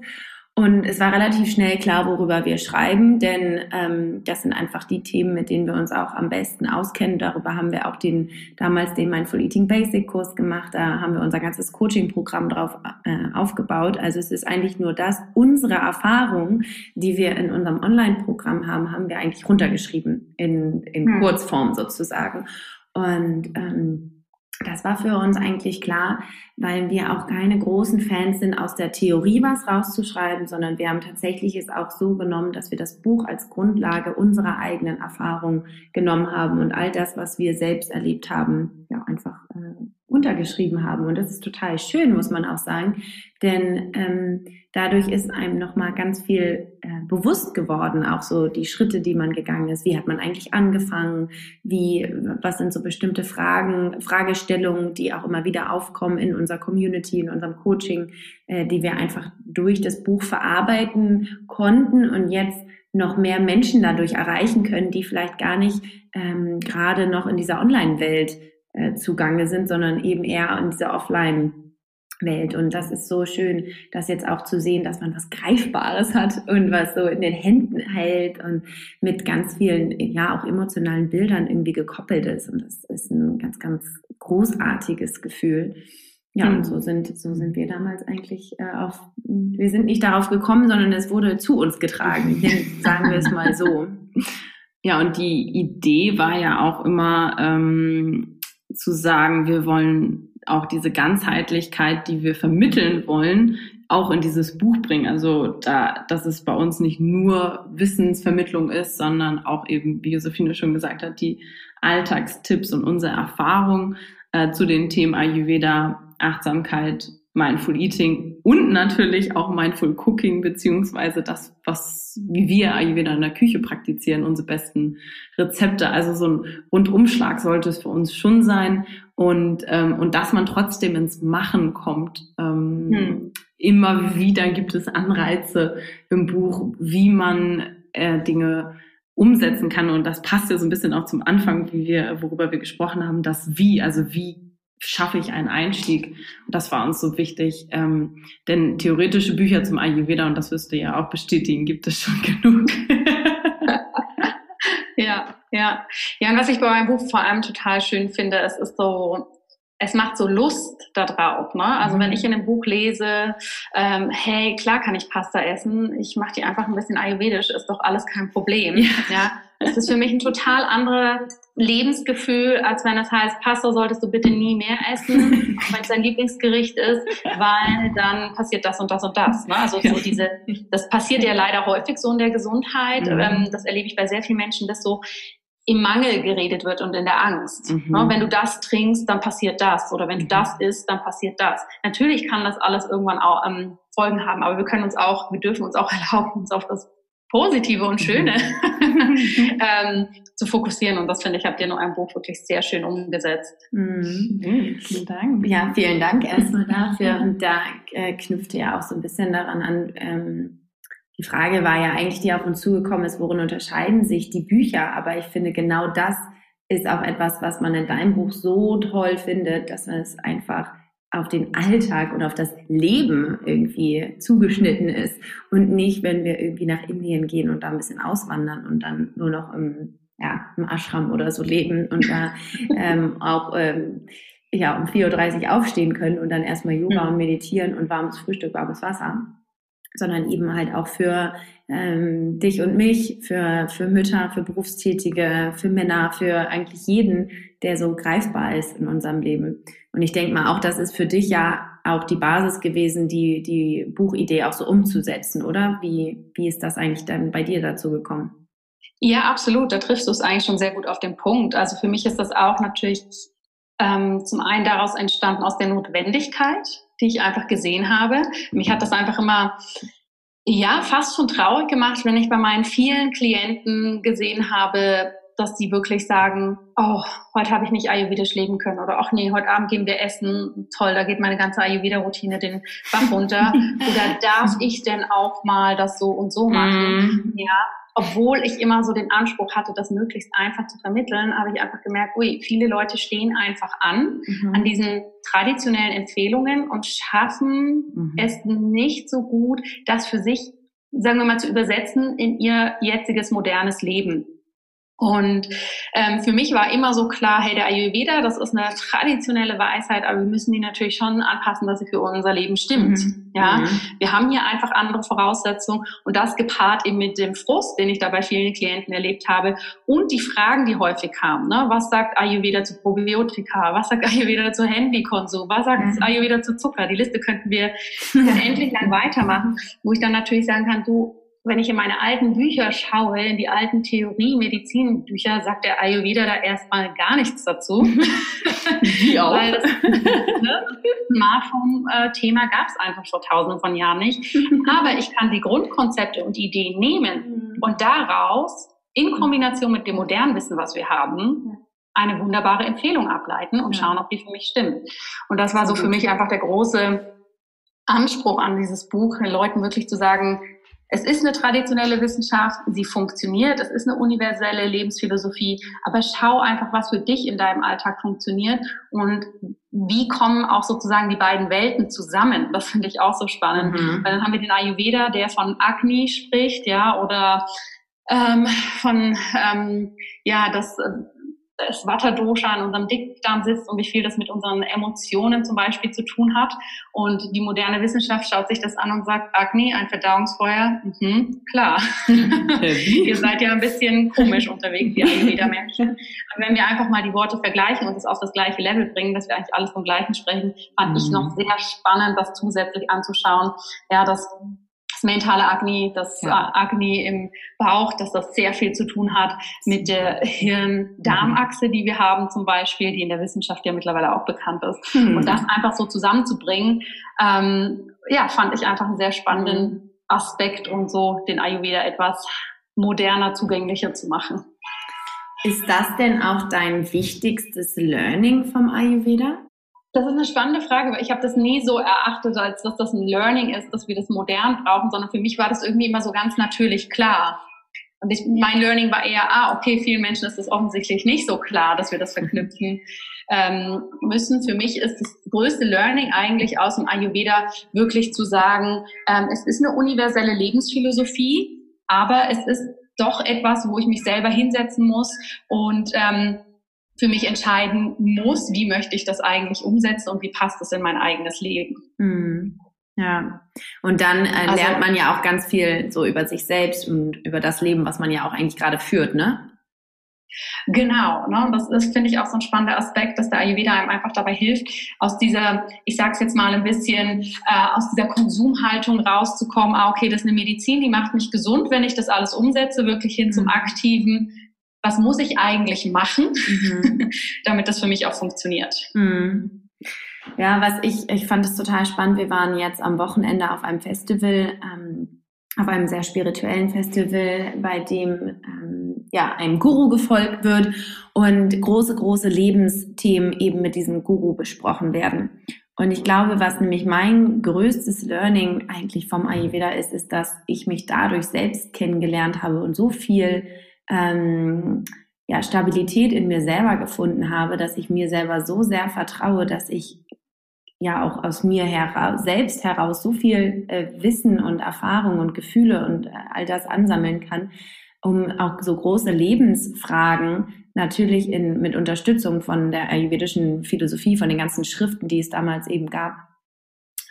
und es war relativ schnell klar, worüber wir schreiben, denn ähm, das sind einfach die Themen, mit denen wir uns auch am besten auskennen. Darüber haben wir auch den damals den Mindful Eating Basic Kurs gemacht. Da haben wir unser ganzes Coaching-Programm drauf äh, aufgebaut. Also es ist eigentlich nur das, unsere Erfahrung, die wir in unserem Online-Programm haben, haben wir eigentlich runtergeschrieben in, in hm. Kurzform sozusagen. Und ähm, das war für uns eigentlich klar, weil wir auch keine großen Fans sind, aus der Theorie was rauszuschreiben, sondern wir haben tatsächlich es auch so genommen, dass wir das Buch als Grundlage unserer eigenen Erfahrung genommen haben und all das, was wir selbst erlebt haben, ja, einfach äh, untergeschrieben haben. Und das ist total schön, muss man auch sagen, denn ähm, dadurch ist einem nochmal ganz viel äh, bewusst geworden, auch so die Schritte, die man gegangen ist. Wie hat man eigentlich angefangen? Wie, was sind so bestimmte Fragen, Fragestellungen, die auch immer wieder aufkommen in unserer Community, in unserem Coaching, äh, die wir einfach durch das Buch verarbeiten konnten und jetzt noch mehr Menschen dadurch erreichen können, die vielleicht gar nicht ähm, gerade noch in dieser Online-Welt äh, zugange sind, sondern eben eher in dieser Offline- Welt. Und das ist so schön, das jetzt auch zu sehen, dass man was Greifbares hat und was so in den Händen hält und mit ganz vielen, ja, auch emotionalen Bildern irgendwie gekoppelt ist. Und das ist ein ganz, ganz großartiges Gefühl. Ja, und so sind, so sind wir damals eigentlich äh, auf, wir sind nicht darauf gekommen, sondern es wurde zu uns getragen, sagen wir es mal so. Ja, und die Idee war ja auch immer ähm, zu sagen, wir wollen auch diese Ganzheitlichkeit, die wir vermitteln wollen, auch in dieses Buch bringen. Also da, dass es bei uns nicht nur Wissensvermittlung ist, sondern auch eben, wie Josephine schon gesagt hat, die Alltagstipps und unsere Erfahrung äh, zu den Themen Ayurveda, Achtsamkeit, Mindful Eating und natürlich auch Mindful Cooking, beziehungsweise das, was, wie wir Ayurveda in der Küche praktizieren, unsere besten Rezepte. Also so ein Rundumschlag sollte es für uns schon sein und, ähm, und dass man trotzdem ins Machen kommt. Ähm, hm. Immer wieder gibt es Anreize im Buch, wie man äh, Dinge umsetzen kann. Und das passt ja so ein bisschen auch zum Anfang, wie wir, worüber wir gesprochen haben, das Wie, also wie schaffe ich einen Einstieg. Das war uns so wichtig, ähm, denn theoretische Bücher zum Ayurveda, und das wirst du ja auch bestätigen, gibt es schon genug. ja, ja. Ja, und was ich bei meinem Buch vor allem total schön finde, es ist so, es macht so Lust da drauf. Ne? Also wenn mhm. ich in einem Buch lese, ähm, hey, klar kann ich Pasta essen, ich mache die einfach ein bisschen ayurvedisch, ist doch alles kein Problem. Ja. ja? Es ist für mich ein total anderes Lebensgefühl, als wenn es heißt, Pasta solltest du bitte nie mehr essen, auch wenn es dein Lieblingsgericht ist, weil dann passiert das und das und das. Ne? Also so diese, das passiert ja leider häufig so in der Gesundheit. Mhm. Ähm, das erlebe ich bei sehr vielen Menschen, dass so im Mangel geredet wird und in der Angst. Mhm. Ne? Wenn du das trinkst, dann passiert das. Oder wenn du mhm. das isst, dann passiert das. Natürlich kann das alles irgendwann auch ähm, Folgen haben, aber wir können uns auch, wir dürfen uns auch erlauben, uns auf das Positive und Schöne mhm. ähm, zu fokussieren. Und das finde ich, habt ihr in eurem Buch wirklich sehr schön umgesetzt. Mhm. mhm. Vielen Dank. Ja, vielen Dank erstmal dafür. Und da äh, knüpfte ja auch so ein bisschen daran an, ähm, die Frage war ja eigentlich, die auf uns zugekommen ist, worin unterscheiden sich die Bücher? Aber ich finde, genau das ist auch etwas, was man in deinem Buch so toll findet, dass man es einfach auf den Alltag und auf das Leben irgendwie zugeschnitten ist und nicht, wenn wir irgendwie nach Indien gehen und da ein bisschen auswandern und dann nur noch im, ja, im Ashram oder so leben und da ähm, auch ähm, ja, um 4.30 Uhr aufstehen können und dann erstmal Yoga und meditieren und warmes Frühstück, warmes Wasser, sondern eben halt auch für ähm, dich und mich, für, für Mütter, für Berufstätige, für Männer, für eigentlich jeden, der so greifbar ist in unserem Leben. Und ich denke mal, auch das ist für dich ja auch die Basis gewesen, die, die Buchidee auch so umzusetzen, oder? Wie, wie ist das eigentlich dann bei dir dazu gekommen? Ja, absolut. Da triffst du es eigentlich schon sehr gut auf den Punkt. Also für mich ist das auch natürlich ähm, zum einen daraus entstanden aus der Notwendigkeit, die ich einfach gesehen habe. Mich hat das einfach immer ja, fast schon traurig gemacht, wenn ich bei meinen vielen Klienten gesehen habe, dass die wirklich sagen, oh, heute habe ich nicht ayurvedisch leben können oder ach nee, heute Abend gehen wir essen, toll, da geht meine ganze Ayurveda-Routine den Bach runter. oder darf ich denn auch mal das so und so machen? Mm. Ja, obwohl ich immer so den Anspruch hatte, das möglichst einfach zu vermitteln, habe ich einfach gemerkt, ui, viele Leute stehen einfach an, mhm. an diesen traditionellen Empfehlungen und schaffen mhm. es nicht so gut, das für sich, sagen wir mal, zu übersetzen in ihr jetziges modernes Leben. Und ähm, für mich war immer so klar, hey, der Ayurveda, das ist eine traditionelle Weisheit, aber wir müssen die natürlich schon anpassen, dass sie für unser Leben stimmt. Mhm. Ja, mhm. wir haben hier einfach andere Voraussetzungen und das gepaart eben mit dem Frust, den ich da bei vielen Klienten erlebt habe und die Fragen, die häufig kamen. Ne? Was sagt Ayurveda zu Probiotika? Was sagt Ayurveda zu Handykonsum? Was sagt mhm. Ayurveda zu Zucker? Die Liste könnten wir endlich lang weitermachen, wo ich dann natürlich sagen kann, du, wenn ich in meine alten Bücher schaue, in die alten Theorie-Medizinbücher, sagt der Ayurveda da erstmal gar nichts dazu. Wie auch. Weil das ne, Smartphone-Thema gab es einfach vor tausenden von Jahren nicht. Aber ich kann die Grundkonzepte und Ideen nehmen mhm. und daraus in Kombination mit dem modernen Wissen, was wir haben, eine wunderbare Empfehlung ableiten und schauen, ob die für mich stimmt. Und das war so für mich einfach der große Anspruch an dieses Buch, den Leuten wirklich zu sagen, es ist eine traditionelle Wissenschaft, sie funktioniert, es ist eine universelle Lebensphilosophie, aber schau einfach, was für dich in deinem Alltag funktioniert und wie kommen auch sozusagen die beiden Welten zusammen. Das finde ich auch so spannend. Mhm. Weil dann haben wir den Ayurveda, der von Agni spricht, ja, oder ähm, von, ähm, ja, das das Vata-Dosha in unserem Dickdarm sitzt und wie viel das mit unseren Emotionen zum Beispiel zu tun hat. Und die moderne Wissenschaft schaut sich das an und sagt, Agni, ein Verdauungsfeuer, mhm, klar. Ihr seid ja ein bisschen komisch unterwegs, die Ayurveda-Menschen. Aber wenn wir einfach mal die Worte vergleichen und es auf das gleiche Level bringen, dass wir eigentlich alles vom Gleichen sprechen, fand mhm. ich noch sehr spannend, das zusätzlich anzuschauen. Ja, das das mentale Agni, das ja. Agni im Bauch, dass das sehr viel zu tun hat mit der Hirn-Darm-Achse, die wir haben zum Beispiel, die in der Wissenschaft ja mittlerweile auch bekannt ist. Mhm. Und das einfach so zusammenzubringen, ähm, ja, fand ich einfach einen sehr spannenden Aspekt und so den Ayurveda etwas moderner, zugänglicher zu machen. Ist das denn auch dein wichtigstes Learning vom Ayurveda? Das ist eine spannende Frage, weil ich habe das nie so erachtet, als dass das ein Learning ist, dass wir das modern brauchen, sondern für mich war das irgendwie immer so ganz natürlich klar. Und ich, mein Learning war eher, ah, okay, vielen Menschen ist das offensichtlich nicht so klar, dass wir das verknüpfen ähm, müssen. Für mich ist das größte Learning eigentlich aus dem Ayurveda wirklich zu sagen, ähm, es ist eine universelle Lebensphilosophie, aber es ist doch etwas, wo ich mich selber hinsetzen muss und ähm, für mich entscheiden muss, wie möchte ich das eigentlich umsetzen und wie passt es in mein eigenes Leben. Hm. Ja, und dann äh, also, lernt man ja auch ganz viel so über sich selbst und über das Leben, was man ja auch eigentlich gerade führt, ne? Genau, ne? das ist, finde ich, auch so ein spannender Aspekt, dass der Ayurveda einem einfach dabei hilft, aus dieser, ich sag's jetzt mal ein bisschen, äh, aus dieser Konsumhaltung rauszukommen, ah, okay, das ist eine Medizin, die macht mich gesund, wenn ich das alles umsetze, wirklich hin zum mhm. aktiven, was muss ich eigentlich machen, mhm. damit das für mich auch funktioniert. Mhm. Ja, was ich, ich fand es total spannend. Wir waren jetzt am Wochenende auf einem Festival, ähm, auf einem sehr spirituellen Festival, bei dem ähm, ja einem Guru gefolgt wird und große, große Lebensthemen eben mit diesem Guru besprochen werden. Und ich glaube, was nämlich mein größtes Learning eigentlich vom Ayurveda ist, ist, dass ich mich dadurch selbst kennengelernt habe und so viel ähm, ja, Stabilität in mir selber gefunden habe, dass ich mir selber so sehr vertraue, dass ich ja auch aus mir heraus, selbst heraus so viel äh, Wissen und Erfahrung und Gefühle und äh, all das ansammeln kann, um auch so große Lebensfragen natürlich in, mit Unterstützung von der ayurvedischen Philosophie, von den ganzen Schriften, die es damals eben gab,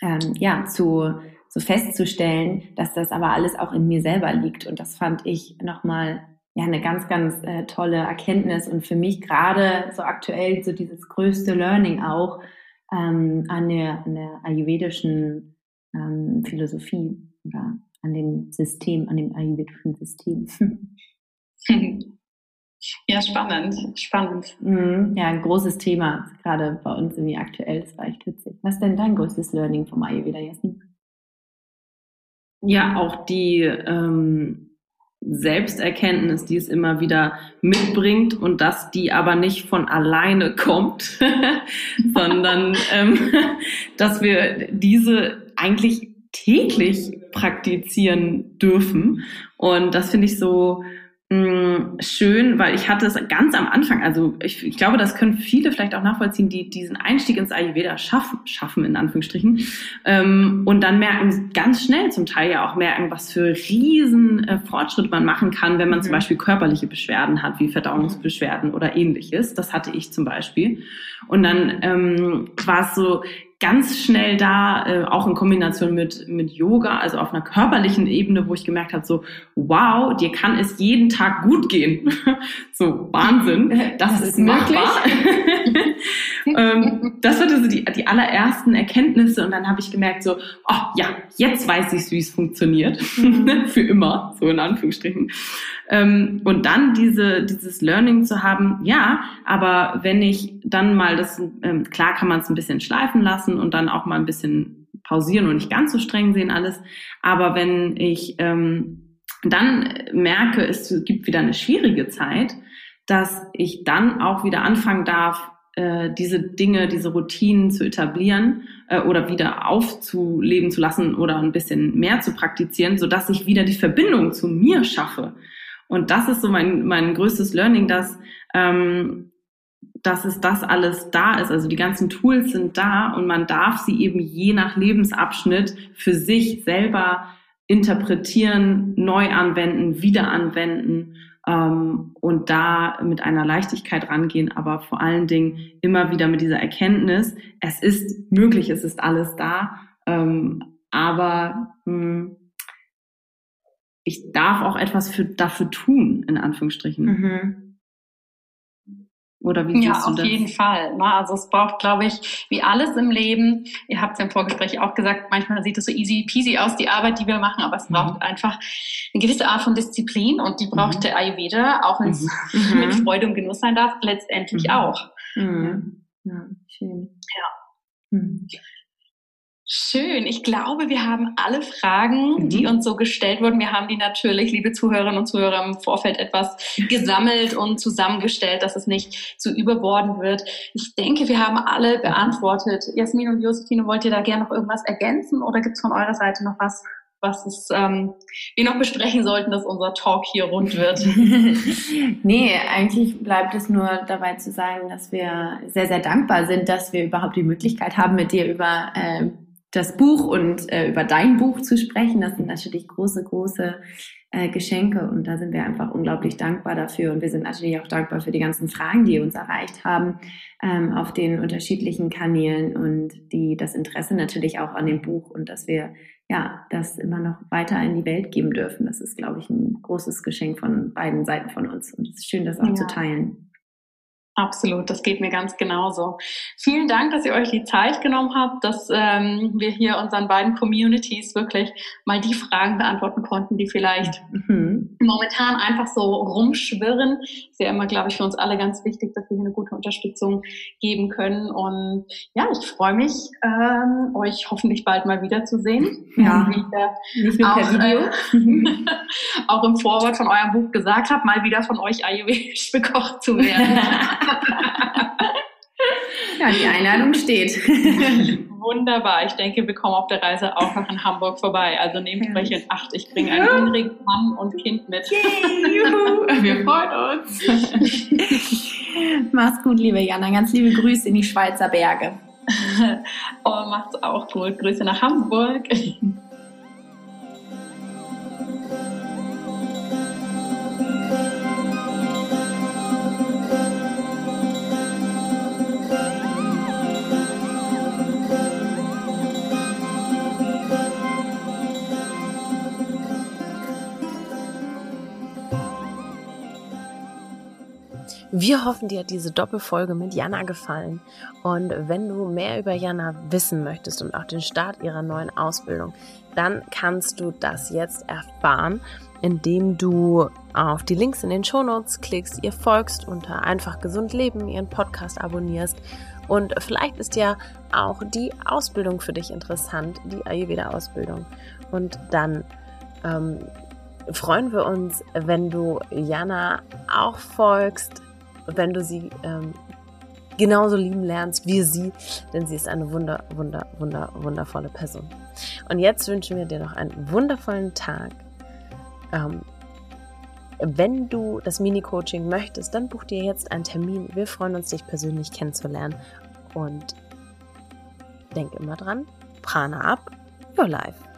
ähm, ja, zu, so festzustellen, dass das aber alles auch in mir selber liegt. Und das fand ich nochmal ja eine ganz, ganz äh, tolle Erkenntnis und für mich gerade so aktuell so dieses größte Learning auch ähm, an, der, an der ayurvedischen ähm, Philosophie oder an dem System, an dem ayurvedischen System. Ja, spannend, spannend. Mhm, ja, ein großes Thema, gerade bei uns irgendwie aktuell, das war echt witzig. Was ist denn dein größtes Learning vom Ayurveda, Jasmin? Ja, auch die ähm, Selbsterkenntnis, die es immer wieder mitbringt und dass die aber nicht von alleine kommt, sondern ähm, dass wir diese eigentlich täglich praktizieren dürfen. Und das finde ich so schön, weil ich hatte es ganz am Anfang, also ich, ich, glaube, das können viele vielleicht auch nachvollziehen, die diesen Einstieg ins Ayurveda schaffen, schaffen in Anführungsstrichen, ähm, und dann merken ganz schnell zum Teil ja auch merken, was für riesen äh, Fortschritt man machen kann, wenn man mhm. zum Beispiel körperliche Beschwerden hat, wie Verdauungsbeschwerden oder ähnliches. Das hatte ich zum Beispiel. Und dann ähm, war es so, ganz schnell da, äh, auch in Kombination mit, mit Yoga, also auf einer körperlichen Ebene, wo ich gemerkt habe, so, wow, dir kann es jeden Tag gut gehen. so, Wahnsinn, das, das ist möglich. ähm, das waren so die, die allerersten Erkenntnisse und dann habe ich gemerkt, so, oh ja, jetzt weiß ich, wie es funktioniert. Mhm. Für immer, so in Anführungsstrichen. Ähm, und dann diese, dieses Learning zu haben, ja, aber wenn ich dann mal das, ähm, klar kann man es ein bisschen schleifen lassen und dann auch mal ein bisschen pausieren und nicht ganz so streng sehen alles, aber wenn ich ähm, dann merke, es gibt wieder eine schwierige Zeit, dass ich dann auch wieder anfangen darf, äh, diese Dinge, diese Routinen zu etablieren äh, oder wieder aufzuleben zu lassen oder ein bisschen mehr zu praktizieren, so dass ich wieder die Verbindung zu mir schaffe. Und das ist so mein, mein größtes Learning, dass, ähm, dass es das alles da ist. Also die ganzen Tools sind da und man darf sie eben je nach Lebensabschnitt für sich selber interpretieren, neu anwenden, wieder anwenden ähm, und da mit einer Leichtigkeit rangehen, aber vor allen Dingen immer wieder mit dieser Erkenntnis, es ist möglich, es ist alles da, ähm, aber mh, hm, ich darf auch etwas für, dafür tun, in Anführungsstrichen. Mhm. Oder wie ja, auf das? jeden Fall. Ne? Also es braucht, glaube ich, wie alles im Leben. Ihr habt es ja im Vorgespräch auch gesagt, manchmal sieht es so easy peasy aus, die Arbeit, die wir machen, aber es mhm. braucht einfach eine gewisse Art von Disziplin und die braucht mhm. der Ayurveda, auch wenn es mhm. mit Freude und Genuss sein darf, letztendlich mhm. auch. Mhm. Ja, schön. Ja. Schön. Ich glaube, wir haben alle Fragen, mhm. die uns so gestellt wurden. Wir haben die natürlich, liebe Zuhörerinnen und Zuhörer, im Vorfeld etwas gesammelt und zusammengestellt, dass es nicht zu überborden wird. Ich denke, wir haben alle beantwortet. Jasmin und Josephine, wollt ihr da gerne noch irgendwas ergänzen oder gibt es von eurer Seite noch was, was es, ähm, wir noch besprechen sollten, dass unser Talk hier rund wird? nee, eigentlich bleibt es nur dabei zu sagen, dass wir sehr, sehr dankbar sind, dass wir überhaupt die Möglichkeit haben, mit dir über äh, das Buch und äh, über dein Buch zu sprechen. Das sind natürlich große, große äh, Geschenke und da sind wir einfach unglaublich dankbar dafür. Und wir sind natürlich auch dankbar für die ganzen Fragen, die uns erreicht haben ähm, auf den unterschiedlichen Kanälen und die das Interesse natürlich auch an dem Buch und dass wir ja das immer noch weiter in die Welt geben dürfen. Das ist, glaube ich, ein großes Geschenk von beiden Seiten von uns und es ist schön, das auch ja. zu teilen. Absolut, das geht mir ganz genauso. Vielen Dank, dass ihr euch die Zeit genommen habt, dass ähm, wir hier unseren beiden Communities wirklich mal die Fragen beantworten konnten, die vielleicht mhm. momentan einfach so rumschwirren. Ist ja immer, glaube ich, für uns alle ganz wichtig, dass wir hier eine gute Unterstützung geben können. Und ja, ich freue mich, ähm, euch hoffentlich bald mal wiederzusehen. Ja, wieder nicht nur per Video. Äh, auch im Vorwort von eurem Buch gesagt habe, mal wieder von euch ayurvedisch bekocht zu werden. ja, die Einladung steht. Wunderbar. Ich denke, wir kommen auf der Reise auch noch in Hamburg vorbei. Also nehmt ja. euch in Acht. Ich bringe einen hungrigen Mann und Kind mit. Yay, juhu. Wir freuen uns. Mach's gut, liebe Jana. Ganz liebe Grüße in die Schweizer Berge. oh, macht's auch gut. Grüße nach Hamburg. Wir hoffen, dir hat diese Doppelfolge mit Jana gefallen. Und wenn du mehr über Jana wissen möchtest und auch den Start ihrer neuen Ausbildung, dann kannst du das jetzt erfahren, indem du auf die Links in den Shownotes klickst, ihr folgst unter Einfach Gesund Leben, ihren Podcast abonnierst. Und vielleicht ist ja auch die Ausbildung für dich interessant, die Ayurveda-Ausbildung. Und dann ähm, freuen wir uns, wenn du Jana auch folgst, wenn du sie ähm, genauso lieben lernst wie sie, denn sie ist eine wunder, wunder, wunder, wundervolle Person. Und jetzt wünschen wir dir noch einen wundervollen Tag. Ähm, wenn du das Mini-Coaching möchtest, dann buch dir jetzt einen Termin. Wir freuen uns, dich persönlich kennenzulernen. Und denk immer dran, Prana ab, your life.